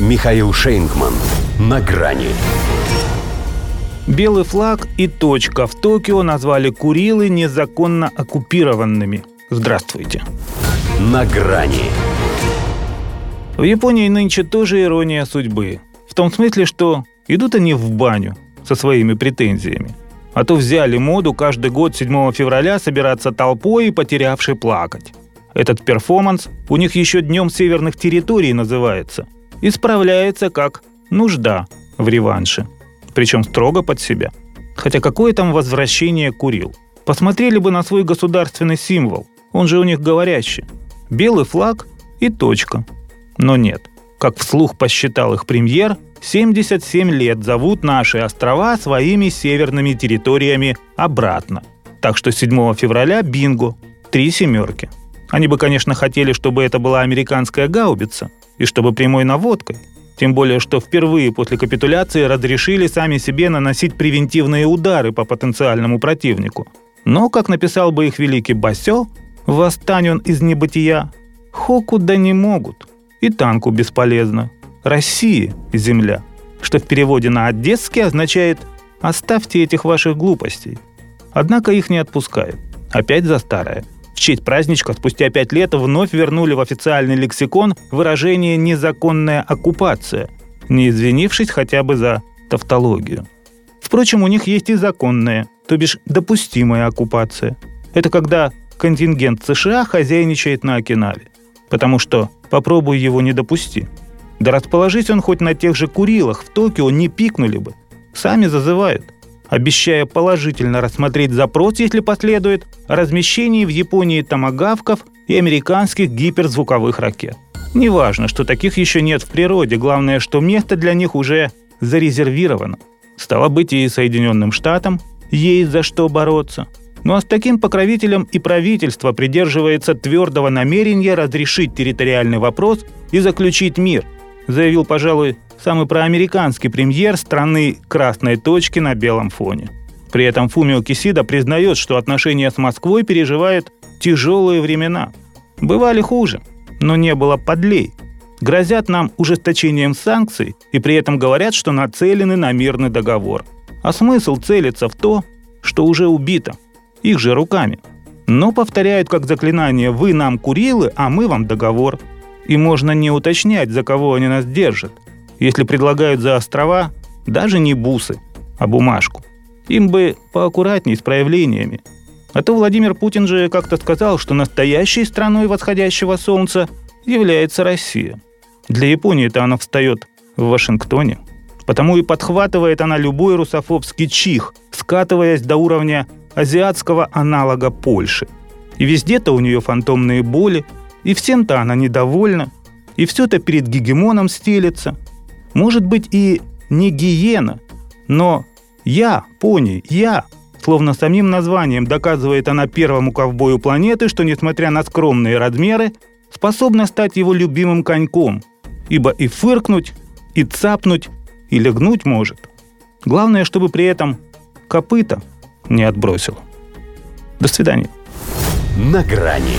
Михаил Шейнгман. На грани. Белый флаг и точка в Токио назвали Курилы незаконно оккупированными. Здравствуйте. На грани. В Японии нынче тоже ирония судьбы. В том смысле, что идут они в баню со своими претензиями. А то взяли моду каждый год 7 февраля собираться толпой и потерявший плакать. Этот перформанс у них еще днем северных территорий называется. И справляется как нужда в реванше. Причем строго под себя. Хотя какое там возвращение курил? Посмотрели бы на свой государственный символ. Он же у них говорящий. Белый флаг и точка. Но нет. Как вслух посчитал их премьер, 77 лет зовут наши острова своими северными территориями обратно. Так что 7 февраля бинго. Три семерки. Они бы, конечно, хотели, чтобы это была американская гаубица, и чтобы прямой наводкой. Тем более, что впервые после капитуляции разрешили сами себе наносить превентивные удары по потенциальному противнику. Но, как написал бы их великий Басё, восстань он из небытия, хоку да не могут, и танку бесполезно. России – земля, что в переводе на одесский означает «оставьте этих ваших глупостей». Однако их не отпускают. Опять за старое – в честь праздничка спустя пять лет вновь вернули в официальный лексикон выражение «незаконная оккупация», не извинившись хотя бы за тавтологию. Впрочем, у них есть и законная, то бишь допустимая оккупация. Это когда контингент США хозяйничает на Окинаве. Потому что попробуй его не допусти. Да расположись он хоть на тех же Курилах в Токио, не пикнули бы. Сами зазывают обещая положительно рассмотреть запрос, если последует, о размещении в Японии томагавков и американских гиперзвуковых ракет. Неважно, что таких еще нет в природе, главное, что место для них уже зарезервировано. Стало быть, и Соединенным Штатам есть за что бороться. Ну а с таким покровителем и правительство придерживается твердого намерения разрешить территориальный вопрос и заключить мир, заявил, пожалуй, самый проамериканский премьер страны красной точки на белом фоне. При этом Фумио Кисида признает, что отношения с Москвой переживают тяжелые времена. Бывали хуже, но не было подлей. Грозят нам ужесточением санкций и при этом говорят, что нацелены на мирный договор. А смысл целиться в то, что уже убито. Их же руками. Но повторяют как заклинание «Вы нам Курилы, а мы вам договор». И можно не уточнять, за кого они нас держат если предлагают за острова даже не бусы, а бумажку. Им бы поаккуратней с проявлениями. А то Владимир Путин же как-то сказал, что настоящей страной восходящего солнца является Россия. Для Японии-то она встает в Вашингтоне. Потому и подхватывает она любой русофобский чих, скатываясь до уровня азиатского аналога Польши. И везде-то у нее фантомные боли, и всем-то она недовольна, и все-то перед гегемоном стелется – может быть и не гиена, но я, пони, я, словно самим названием доказывает она первому ковбою планеты, что, несмотря на скромные размеры, способна стать его любимым коньком, ибо и фыркнуть, и цапнуть, и легнуть может. Главное, чтобы при этом копыта не отбросил. До свидания. На грани